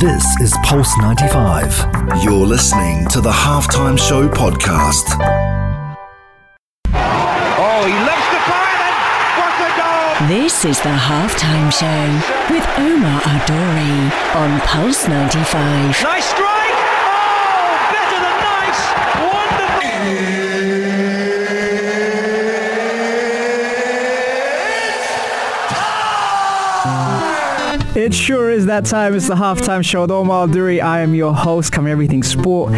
This is Pulse 95. You're listening to the Halftime Show podcast. Oh, he loves the fire and what a goal! This is the halftime show with Omar Adori on Pulse 95. Nice strike! Oh, better than nice! Wonderful! It sure is that time. It's the halftime show with Omar Duri. I am your host, covering everything sport,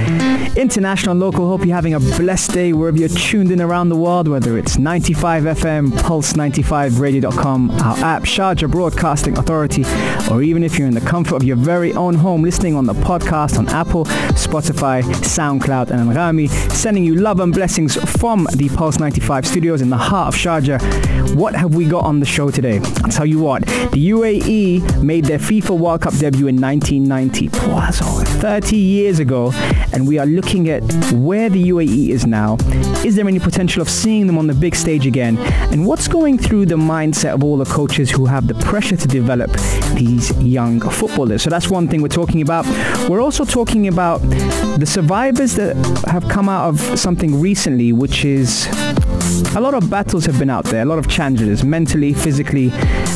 international and local. Hope you're having a blessed day wherever you're tuned in around the world, whether it's 95 FM, Pulse95Radio.com, our app, Sharjah Broadcasting Authority, or even if you're in the comfort of your very own home, listening on the podcast on Apple, Spotify, SoundCloud, and Anghami, sending you love and blessings from the Pulse 95 studios in the heart of Sharjah. What have we got on the show today? I'll tell you what, the UAE made their FIFA World Cup debut in 1990. Wow, that's over 30 years ago. And we are looking at where the UAE is now. Is there any potential of seeing them on the big stage again? And what's going through the mindset of all the coaches who have the pressure to develop these young footballers? So that's one thing we're talking about. We're also talking about the survivors that have come out of something recently, which is a lot of battles have been out there, a lot of challenges, mentally, physically,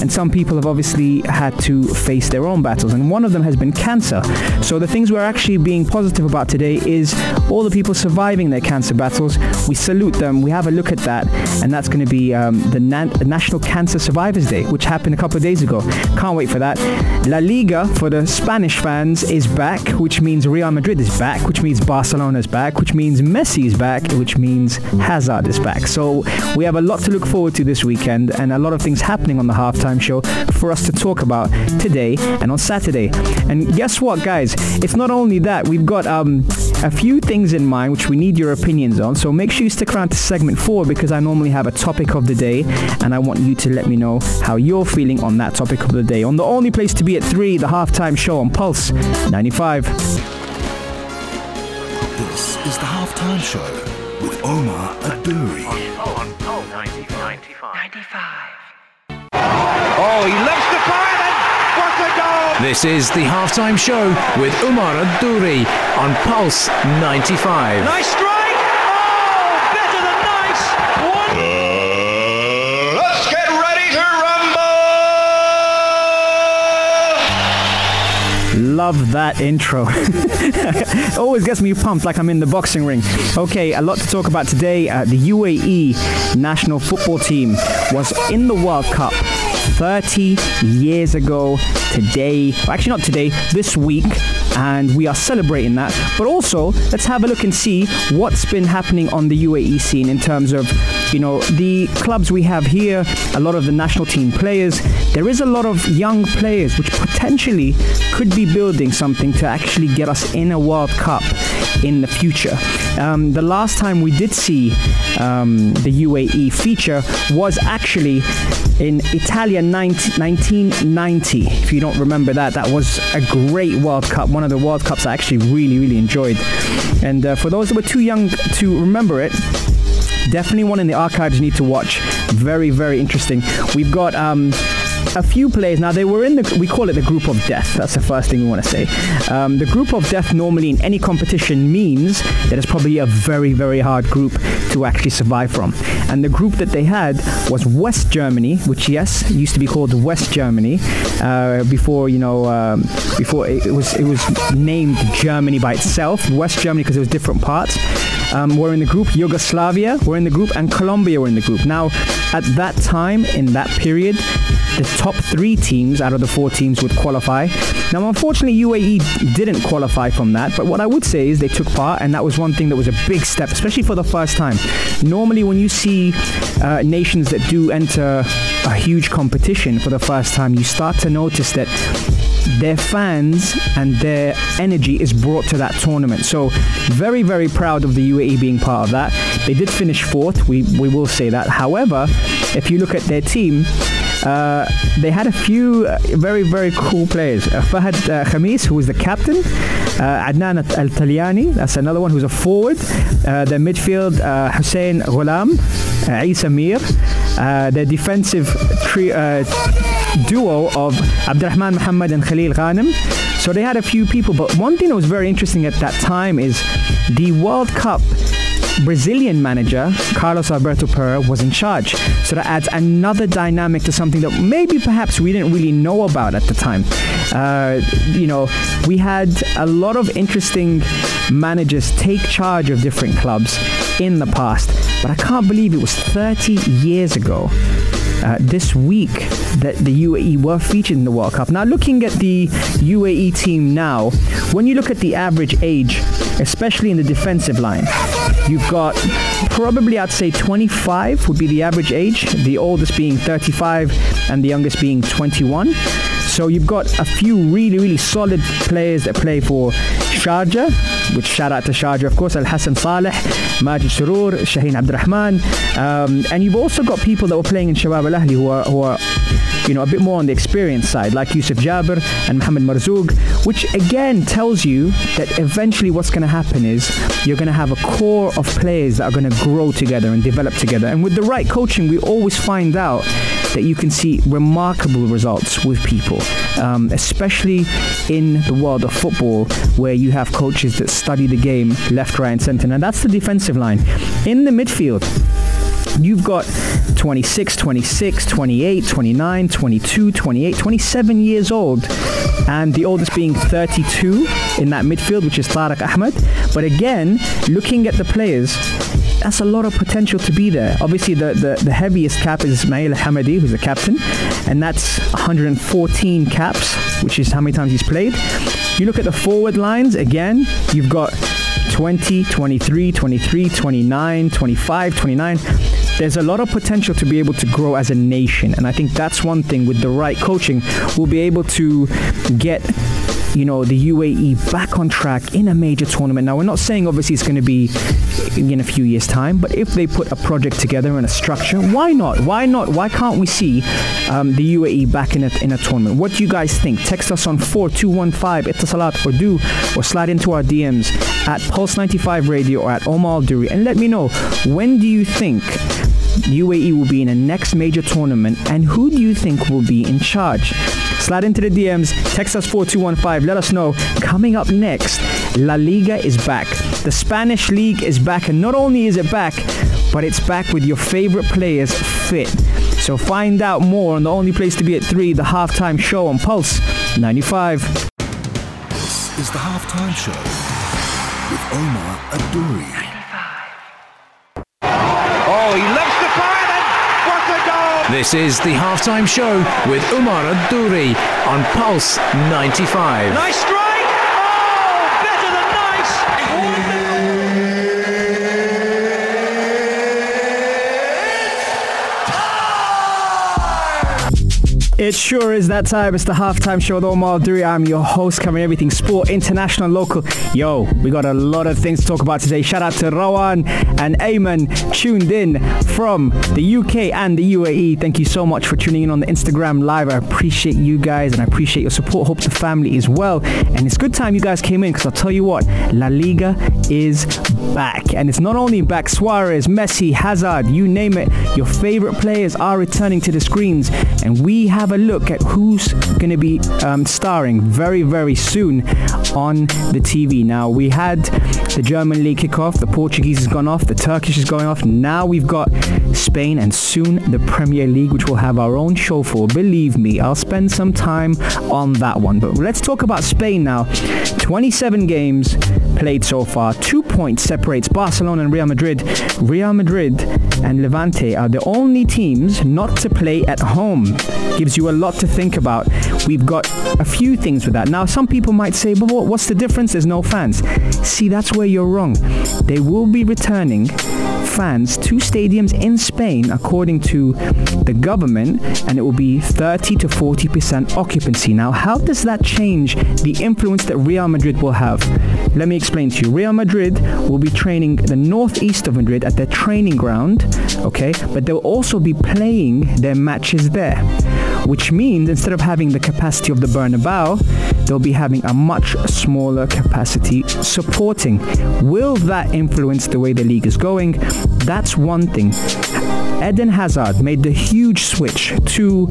and some people have obviously had to face their own battles, and one of them has been cancer. So the things we're actually being positive about today is all the people surviving their cancer battles. We salute them. We have a look at that, and that's going to be um, the Na- National Cancer Survivors Day, which happened a couple of days ago. Can't wait for that. La Liga for the Spanish fans is back, which means Real Madrid is back, which means Barcelona is back, which means Messi is back, which means Hazard is back. So we have a lot to look forward to this weekend and a lot of things happening on the halftime show for us to talk about today and on Saturday. And guess what, guys? It's not only that, we've got um, a few things in mind which we need your opinions on. So make sure you stick around to segment four because I normally have a topic of the day and I want you to let me know how you're feeling on that topic of the day. On the only place to be at three, the halftime show on Pulse 95. This is the Halftime Show with Omar Aduri. Oh, he loves the fire and what a goal! This is the halftime show with Umar Adouri on Pulse 95. Nice strike! Oh, better than nice! Wonderful! let's get ready to rumble! Love that intro. Always gets me pumped like I'm in the boxing ring. Okay, a lot to talk about today. Uh, the UAE national football team was in the World Cup 30 years ago today. Actually, not today, this week. And we are celebrating that. But also, let's have a look and see what's been happening on the UAE scene in terms of, you know, the clubs we have here, a lot of the national team players. There is a lot of young players which potentially could be building something to actually get us in a World Cup in the future. Um, the last time we did see um, the UAE feature was actually in Italia 19, 1990. If you don't remember that, that was a great World Cup, one of the World Cups I actually really, really enjoyed. And uh, for those that were too young to remember it, definitely one in the archives you need to watch. Very, very interesting. We've got um, a few players. Now they were in the we call it the group of death. That's the first thing we want to say. Um, the group of death normally in any competition means that it's probably a very very hard group to actually survive from. And the group that they had was West Germany, which yes used to be called West Germany uh, before you know um, before it, it was it was named Germany by itself. West Germany because it was different parts. Um, were in the group. Yugoslavia were in the group, and Colombia were in the group. Now, at that time, in that period, the top three teams out of the four teams would qualify. Now, unfortunately, UAE didn't qualify from that, but what I would say is they took part, and that was one thing that was a big step, especially for the first time. Normally, when you see uh, nations that do enter a huge competition for the first time, you start to notice that their fans and their energy is brought to that tournament. So very, very proud of the UAE being part of that. They did finish fourth, we, we will say that. However, if you look at their team, uh, they had a few uh, very, very cool players. Uh, Fahad uh, Khamis, who was the captain. Uh, Adnan Al Talyani, that's another one who's a forward. Uh, their midfield, uh, Hussein Ghulam, uh, Isa Mir. Uh, their defensive tri- duo of Abdurrahman Muhammad and Khalil Ghanem. So they had a few people, but one thing that was very interesting at that time is the World Cup Brazilian manager, Carlos Alberto Parreira, was in charge. So that adds another dynamic to something that maybe perhaps we didn't really know about at the time. Uh, you know, we had a lot of interesting managers take charge of different clubs in the past, but I can't believe it was 30 years ago. Uh, this week that the UAE were featured in the World Cup. Now, looking at the UAE team now, when you look at the average age, especially in the defensive line, you've got probably, I'd say, 25 would be the average age, the oldest being 35 and the youngest being 21. So you've got a few really, really solid players that play for Sharjah, which shout out to Sharjah, of course, Al Hassan Saleh, Majid Surur, Shaheen Abdurrahman. Um, and you've also got people that were playing in Shabab Al Ahli who are, who are you know, a bit more on the experience side, like Yusuf Jabir and Mohamed Marzouk, which again tells you that eventually what's going to happen is you're going to have a core of players that are going to grow together and develop together. And with the right coaching, we always find out that you can see remarkable results with people, um, especially in the world of football where you have coaches that study the game left, right, and centre. And that's the defensive line. In the midfield, You've got 26, 26, 28, 29, 22, 28, 27 years old, and the oldest being 32 in that midfield, which is Tariq Ahmed. But again, looking at the players, that's a lot of potential to be there. Obviously, the, the, the heaviest cap is Ismail Hamadi, who's the captain, and that's 114 caps, which is how many times he's played. You look at the forward lines, again, you've got 20, 23, 23, 29, 25, 29 there's a lot of potential to be able to grow as a nation. And I think that's one thing with the right coaching, we'll be able to get you know the UAE back on track in a major tournament. Now we're not saying obviously it's going to be in a few years' time, but if they put a project together and a structure, why not? Why not? Why can't we see um, the UAE back in a, in a tournament? What do you guys think? Text us on 4215 Etisalat or du or slide into our DMs at Pulse 95 Radio or at Omar Duri and let me know when do you think UAE will be in a next major tournament and who do you think will be in charge? Slide into the DMs, text us 4215, let us know. Coming up next, La Liga is back. The Spanish League is back, and not only is it back, but it's back with your favorite players fit. So find out more on the only place to be at 3, the halftime show on Pulse 95. This is the halftime show with Omar Adouri. Oh, he loves the fire then. What a goal! This is the halftime show with Umar Adouri on Pulse 95. Nice strike. It sure is that time. It's the halftime show with Omar Duri. I'm your host, covering everything sport, international, local. Yo, we got a lot of things to talk about today. Shout out to Rawan and Ayman tuned in from the UK and the UAE. Thank you so much for tuning in on the Instagram live. I appreciate you guys and I appreciate your support. Hope the family is well. And it's good time you guys came in because I'll tell you what, La Liga is back. And it's not only back, Suarez, Messi, Hazard, you name it. Your favorite players are returning to the screens. And we have a look at who's going to be um, starring very, very soon on the TV. Now, we had the German league kick off, the Portuguese has gone off, the Turkish is going off. Now we've got Spain and soon the Premier League, which we'll have our own show for. Believe me, I'll spend some time on that one. But let's talk about Spain now. 27 games played so far. Two points separates Barcelona and Real Madrid. Real Madrid and Levante are the only teams not to play at home. Gives you a lot to think about. We've got a few things with that. Now, some people might say, but what's the difference? There's no fans. See, that's where you're wrong. They will be returning fans to stadiums in Spain according to the government and it will be 30 to 40% occupancy. Now, how does that change the influence that Real Madrid will have? Let me explain to you. Real Madrid will be training the northeast of Madrid at their training ground, okay? But they'll also be playing their matches there, which means instead of having the capacity of the Bernabeu, they'll be having a much smaller capacity supporting. Will that influence the way the league is going? That's one thing. Eden Hazard made the huge switch to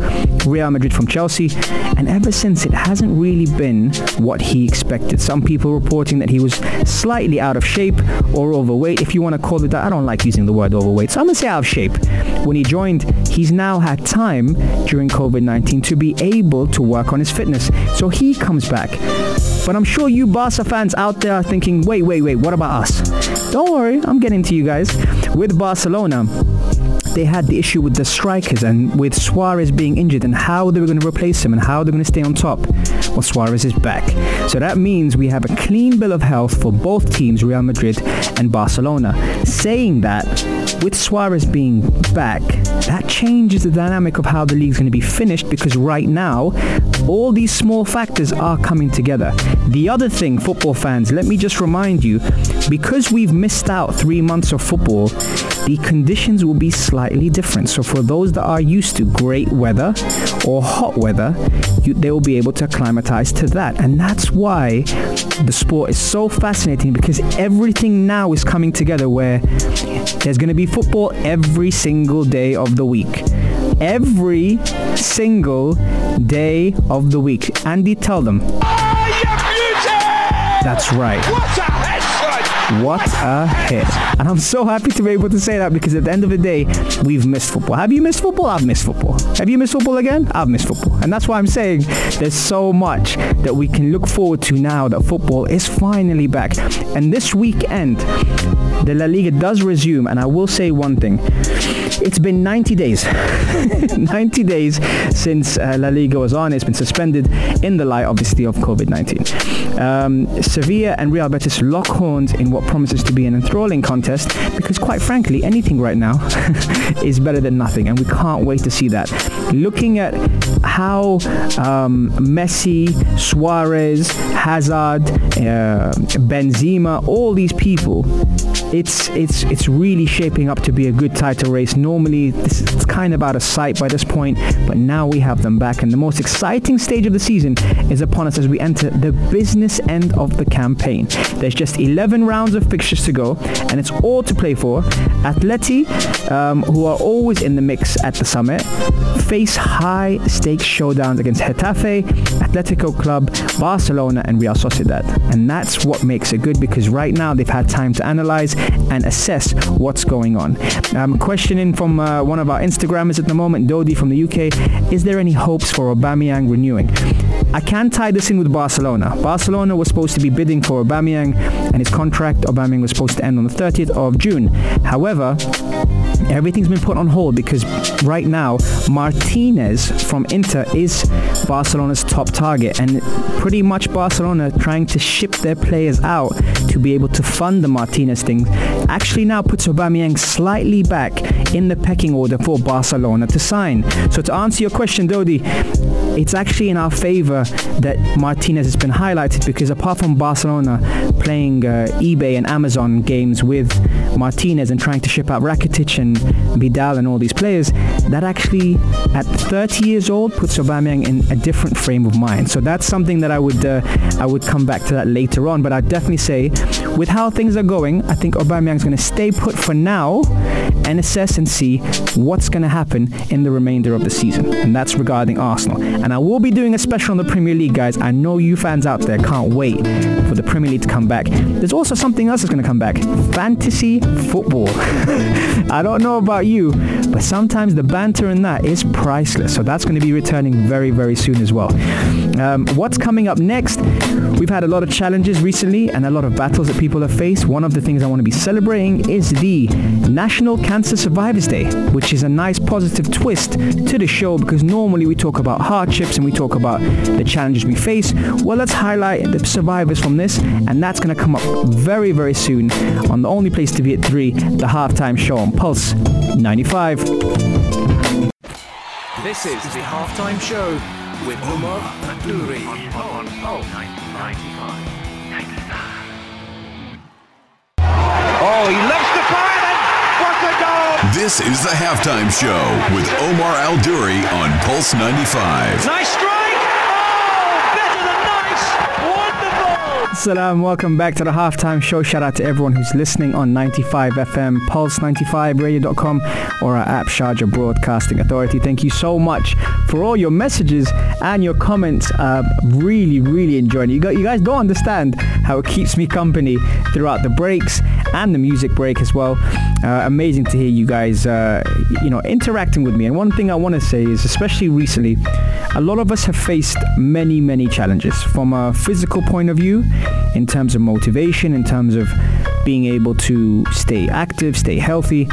Real Madrid from Chelsea, and ever since it hasn't really been what he expected. Some people reporting that he was slightly out of shape or overweight, if you want to call it that. I don't like using the word overweight, so I'm going to say out of shape. When he joined, he's now had time during COVID-19 to be able to work on his fitness. So he comes back. But I'm sure you Barca fans out there are thinking, wait, wait, wait, what about us? Don't worry, I'm getting to you guys. With Barcelona, they had the issue with the strikers and with Suarez being injured and how they were going to replace him and how they're going to stay on top. Well, Suarez is back. So that means we have a clean bill of health for both teams, Real Madrid and Barcelona. Saying that, with Suarez being back, that changes the dynamic of how the league's going to be finished because right now, all these small factors are coming together. The other thing, football fans, let me just remind you, because we've missed out three months of football, the conditions will be slightly different. So for those that are used to great weather or hot weather, you, they will be able to acclimatize to that. And that's why the sport is so fascinating because everything now is coming together where there's going to be football every single day of the week. Every single day of the week. Andy, tell them. That's right. What a hit. And I'm so happy to be able to say that because at the end of the day, we've missed football. Have you missed football? I've missed football. Have you missed football again? I've missed football. And that's why I'm saying there's so much that we can look forward to now that football is finally back. And this weekend, the La Liga does resume. And I will say one thing. It's been 90 days. 90 days since uh, La Liga was on. It's been suspended in the light, obviously, of COVID-19. Um, Sevilla and Real Betis lock horns in what promises to be an enthralling contest because, quite frankly, anything right now is better than nothing, and we can't wait to see that. Looking at how um, Messi, Suarez, Hazard, uh, Benzema, all these people, it's it's it's really shaping up to be a good title race. Normally, this is kind of out of sight by this point, but now we have them back, and the most exciting stage of the season is upon us as we enter the business end of the campaign. There's just 11 rounds of fixtures to go, and it's all to play for. Atleti, um, who are always in the mix at the summit, face high stakes showdowns against Getafe, Athletic Club, Barcelona, and Real Sociedad. And that's what makes it good because right now they've had time to analyze and assess what's going on. Um, questioning from uh, one of our Instagrammers at the moment, Dodi from the UK, is there any hopes for Aubameyang renewing? I can tie this in with Barcelona. Barcelona was supposed to be bidding for Aubameyang and his contract, Aubameyang was supposed to end on the 30th of June. However, everything's been put on hold because right now Martinez from Inter is Barcelona's top target and pretty much Barcelona trying to ship their players out to be able to fund the Martinez thing actually now puts Aubameyang slightly back in the pecking order for Barcelona to sign. So to answer your question Dodi, it's actually in our favor that Martinez has been highlighted because apart from Barcelona playing uh, eBay and Amazon games with Martinez and trying to ship out Rakitic and Vidal and all these players, that actually at 30 years old puts Aubameyang in a different frame of mind. So that's something that I would uh, I would come back to that later on. But I'd definitely say, with how things are going, I think Aubameyang's going to stay put for now and assess and see what's going to happen in the remainder of the season. And that's regarding Arsenal. And I will be doing a special on the Premier League, guys. I know you fans out there can't wait for the Premier League to come back. There's also something else that's going to come back. Fantasy football. I don't know about you, but sometimes the banter in that is priceless. So that's going to be returning very, very soon as well. Um, what's coming up next? We've had a lot of challenges recently and a lot of battles that people have faced. One of the things I want to be celebrating is the National Cancer Survivors Day, which is a nice positive twist to the show because normally we talk about hardships and we talk about the challenges we face. Well, let's highlight the survivors from this, and that's going to come up very, very soon on the only place to be at 3, the halftime show on Pulse 95. This is the halftime show with Umar Adouri on Pulse 95. Oh, he loves the fire and what a goal! This is the halftime show with Omar Al Duri on Pulse 95. Nice strike! Assalam, welcome back to the halftime show. Shout out to everyone who's listening on 95 FM, Pulse95Radio.com, or our app, Sharjah Broadcasting Authority. Thank you so much for all your messages and your comments. Uh, really, really enjoying it. You guys don't understand how it keeps me company throughout the breaks and the music break as well. Uh, amazing to hear you guys, uh, you know, interacting with me. And one thing I want to say is, especially recently, a lot of us have faced many, many challenges from a physical point of view, in terms of motivation, in terms of being able to stay active, stay healthy.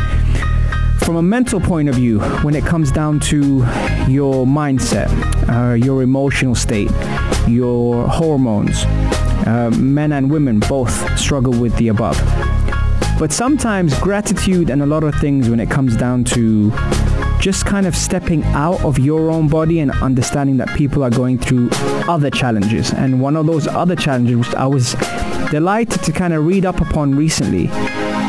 From a mental point of view, when it comes down to your mindset, uh, your emotional state, your hormones, uh, men and women both struggle with the above. But sometimes gratitude and a lot of things when it comes down to just kind of stepping out of your own body and understanding that people are going through other challenges. And one of those other challenges which I was delighted to kind of read up upon recently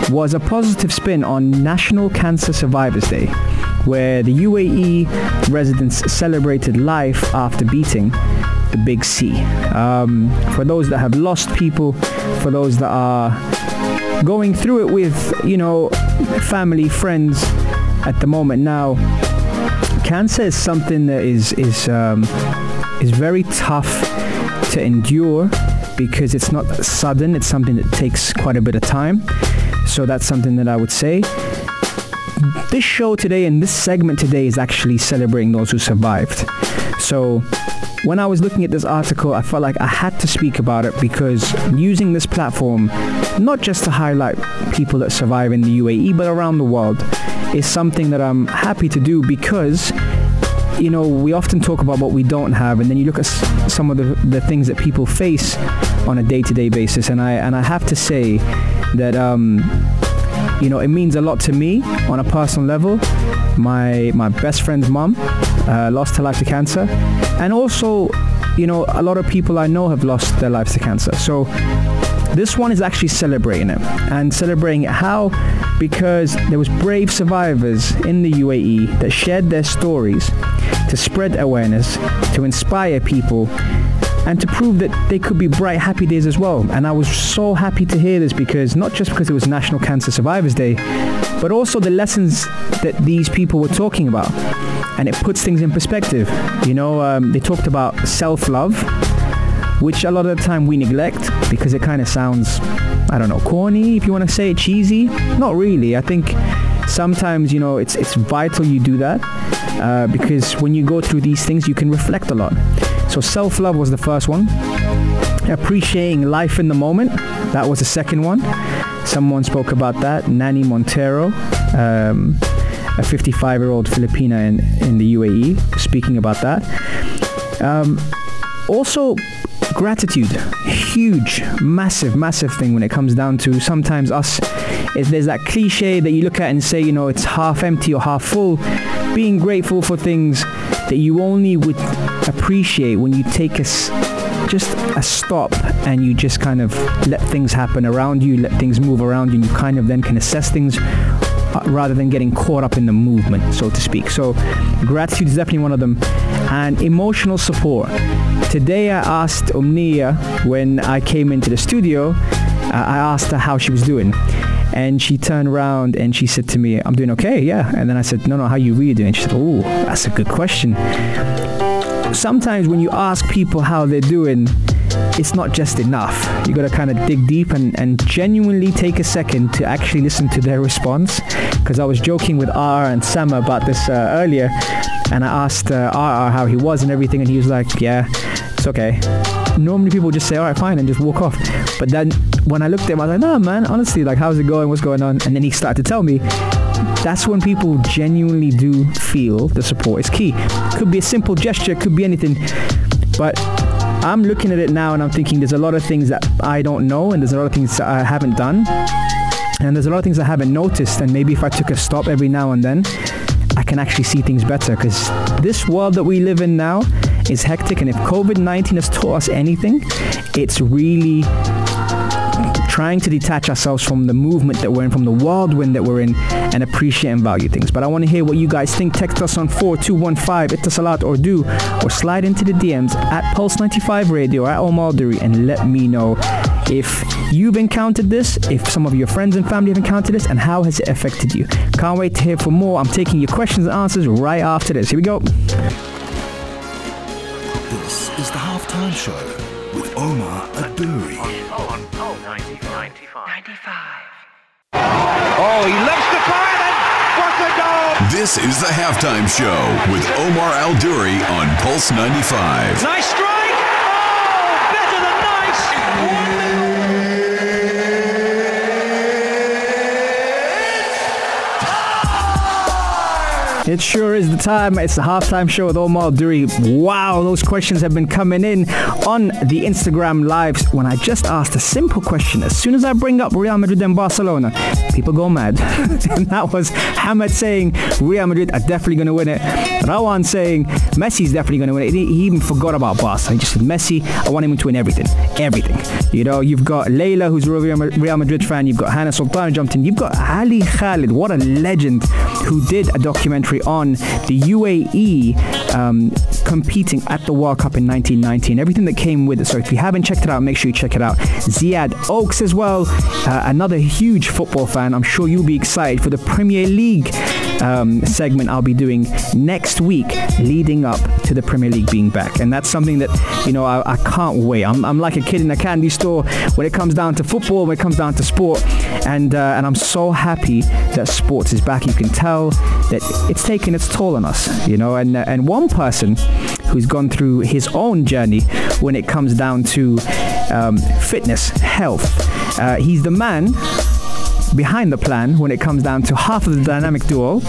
was a positive spin on National Cancer Survivors Day, where the UAE residents celebrated life after beating the big C. Um, for those that have lost people, for those that are going through it with, you know, family, friends, at the moment. Now, cancer is something that is is um, is very tough to endure because it's not sudden. It's something that takes quite a bit of time. So that's something that I would say. This show today and this segment today is actually celebrating those who survived. So when I was looking at this article, I felt like I had to speak about it because using this platform, not just to highlight people that survive in the UAE, but around the world, is something that I'm happy to do because you know, we often talk about what we don't have, and then you look at some of the, the things that people face on a day-to-day basis, and I and I have to say that um, you know it means a lot to me on a personal level. My my best friend's mom uh, lost her life to cancer, and also, you know, a lot of people I know have lost their lives to cancer. So this one is actually celebrating it and celebrating how because there was brave survivors in the UAE that shared their stories to spread awareness, to inspire people and to prove that they could be bright, happy days as well. And I was so happy to hear this because not just because it was National Cancer Survivors Day, but also the lessons that these people were talking about. And it puts things in perspective. You know, um, they talked about self-love, which a lot of the time we neglect because it kind of sounds, I don't know, corny if you want to say it, cheesy. Not really. I think sometimes, you know, it's, it's vital you do that uh, because when you go through these things, you can reflect a lot. So self-love was the first one. Appreciating life in the moment, that was the second one. Someone spoke about that. Nani Montero, um, a 55-year-old Filipina in, in the UAE, speaking about that. Um, also, gratitude huge massive massive thing when it comes down to sometimes us there's that cliche that you look at and say you know it's half empty or half full being grateful for things that you only would appreciate when you take a just a stop and you just kind of let things happen around you let things move around you and you kind of then can assess things uh, rather than getting caught up in the movement, so to speak. So gratitude is definitely one of them. And emotional support. Today I asked Umnia when I came into the studio, uh, I asked her how she was doing. And she turned around and she said to me, I'm doing okay, yeah. And then I said, no, no, how you really doing? She said, oh, that's a good question. Sometimes when you ask people how they're doing, it's not just enough. You got to kind of dig deep and, and genuinely take a second to actually listen to their response. Because I was joking with R and Sama about this uh, earlier, and I asked uh, RR how he was and everything, and he was like, "Yeah, it's okay." Normally people just say, "All right, fine," and just walk off. But then when I looked at him, I was like, "No, man, honestly, like, how's it going? What's going on?" And then he started to tell me. That's when people genuinely do feel the support is key. Could be a simple gesture, could be anything, but I'm looking at it now and I'm thinking there's a lot of things that I don't know and there's a lot of things that I haven't done. And there's a lot of things I haven't noticed and maybe if I took a stop every now and then, I can actually see things better because this world that we live in now is hectic and if COVID-19 has taught us anything, it's really trying to detach ourselves from the movement that we're in, from the whirlwind that we're in, and appreciate and value things. But I want to hear what you guys think. Text us on 4215 Etisalat or du, or slide into the DMs at Pulse 95 Radio at Omar and let me know if you've encountered this, if some of your friends and family have encountered this, and how has it affected you. Can't wait to hear for more. I'm taking your questions and answers right after this. Here we go. This is the halftime show with Omar Adouri. Oh, he loves the fire then. What a goal! This is the halftime show with Omar Al Duri on Pulse 95. Nice strike. It sure is the time. It's the halftime show with Omar Duri. Wow, those questions have been coming in on the Instagram lives. When I just asked a simple question, as soon as I bring up Real Madrid and Barcelona, people go mad. and that was Hamad saying Real Madrid are definitely going to win it. Rawan saying Messi's definitely going to win it. He even forgot about Barca. He just said Messi. I want him to win everything, everything. You know, you've got Leila, who's a Real Madrid fan. You've got Hannah Sultan jumped in. You've got Ali Khalid. What a legend who did a documentary on the UAE um, competing at the World Cup in 1990 and everything that came with it. So if you haven't checked it out, make sure you check it out. Ziad Oaks as well, uh, another huge football fan. I'm sure you'll be excited for the Premier League um, segment I'll be doing next week leading up to the Premier League being back. And that's something that, you know, I, I can't wait. I'm, I'm like a kid in a candy store when it comes down to football, when it comes down to sport. And, uh, and I'm so happy that sports is back. You can tell that it's taken its toll on us, you know. And, uh, and one person who's gone through his own journey when it comes down to um, fitness, health. Uh, he's the man behind the plan when it comes down to half of the dynamic duo.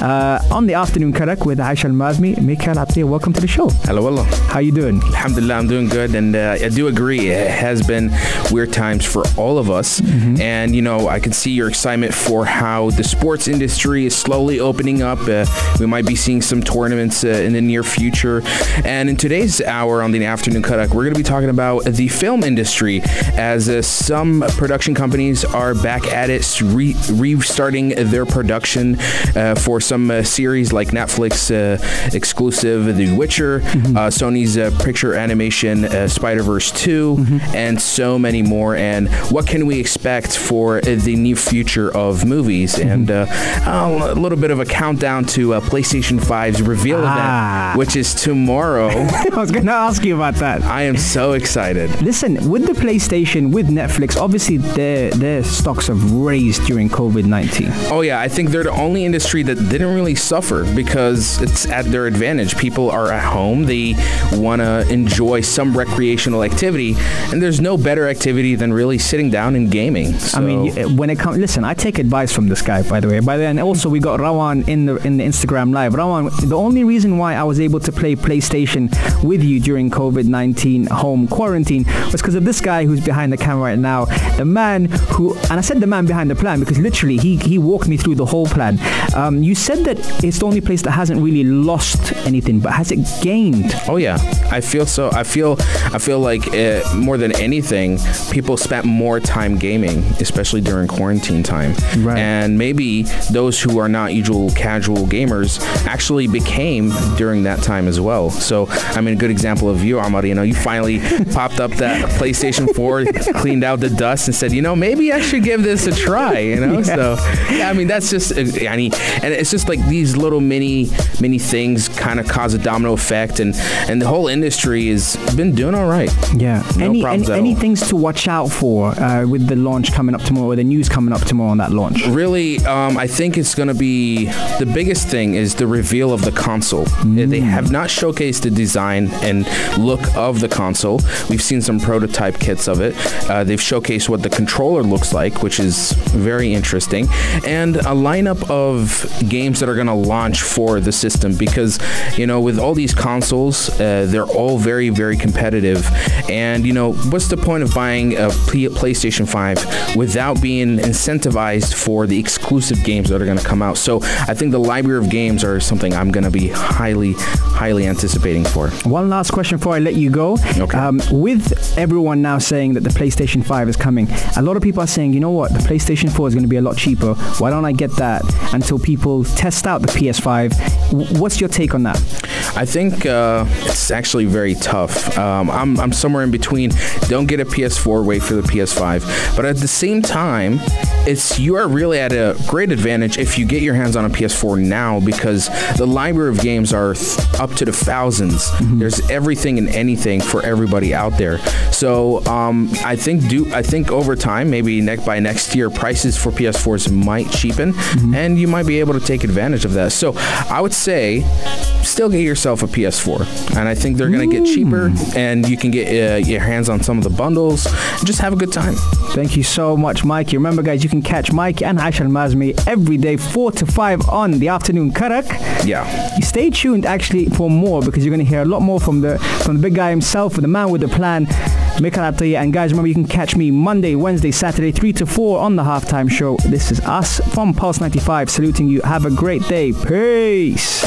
Uh, on the afternoon karak with Aisha Al-Mazmi, Mikhail Atiyah, welcome to the show. Hello, hello. How you doing? Alhamdulillah, I'm doing good, and uh, I do agree. It has been weird times for all of us, and you know, I can see your excitement for how the sports industry is slowly opening up. Uh, we might be seeing some tournaments uh, in the near future, and in today's hour on the afternoon karak, we're going to be talking about the film industry, as uh, some production companies are back at it, re- restarting their production uh, for some uh, series like Netflix uh, exclusive The Witcher, uh, Sony's uh, picture animation uh, Spider Verse 2, and so many more. And what can we expect for uh, the near future of movies? And uh, a little bit of a countdown to uh, PlayStation 5's reveal Ah. event, which is tomorrow. I was going to ask you about that. I am so excited. Listen, with the PlayStation, with Netflix, obviously their their stocks have raised during COVID nineteen. Oh yeah, I think they're the only industry that didn't really suffer because it's at their advantage. People are at home; they want to enjoy some recreational activity, and there's no better activity than really sitting down and gaming. So, I mean, when it comes, listen, I take advice from this guy, by the way. By the way, and also we got Rawan in the in the Instagram live. Rawan, the only reason why I was able to play PlayStation with you during COVID nineteen home quarantine was because of this guy who's behind the camera right now, the man who, and I said the man behind the plan because literally he he walked me through the whole plan. Um, you said that it's the only place that hasn't really lost anything, but has it gained? Oh yeah, I feel so. I feel I feel like uh, more than anything, people spent more time gaming, especially during quarantine time. Right. And maybe those who are not usual casual gamers actually became during that time as well. So I mean, a good example of you, Amar. You know, you finally popped up that PlayStation 4, cleaned out the dust, and said, you know, maybe I should give this a try. You know, so yeah, I mean, that's just, I mean, and it's just like these little mini mini things kind of cause a domino effect, and and the whole industry has been doing all right. Yeah. No any problems any, at any things to watch out for uh, with the launch coming up tomorrow, or the news coming up tomorrow on that launch? Really, um, I think it's going to be the biggest thing is the reveal of the console. Uh, They have not showcased the design and look of the console. We've seen some prototype kits of it. Uh, they've showcased what the controller looks like, which is very interesting, and a lineup of games that are going to launch for the system because, you know, with all these consoles, uh, they're all very, very competitive. And, you know, what's the point of buying a PlayStation 5 without being incentivized for the exclusive games that are going to come out? So I think the library of games are something I'm going to be highly, highly anticipating for. One last question before I let you go. Okay. Um, with everyone now saying that the PlayStation 5 is coming, a lot of people are saying, you know what, the PlayStation 4 is going to be a lot cheaper. Why don't I get that until people test out the PS5? W- What's your take on that? I think uh, it's actually very tough. Um, I'm, I'm somewhere in between. Don't get a PS4, wait for the PS5. But at the same time, it's you are really at a great advantage if you get your hands on a PS4 now because the library of games are th- up to the 1000s There's everything and anything for everybody out there. So um, I think do I think over time, maybe ne- by next year, prices for PS4s might cheapen, and you might be able to take advantage of that. So I would say, still get yourself a PS4, and I think they're to get cheaper, and you can get uh, your hands on some of the bundles. Just have a good time. Thank you so much, Mikey. Remember, guys, you can catch Mikey and Aisha Mazmi every day, 4 to 5 on the afternoon Karak. Yeah. You Stay tuned actually for more because you're going to hear a lot more from the from the big guy himself, the man with the plan, Mikhail Atoye. And guys, remember you can catch me Monday, Wednesday, Saturday, 3 to 4 on the halftime show. This is us from Pulse 95 saluting you. Have a great day. Peace.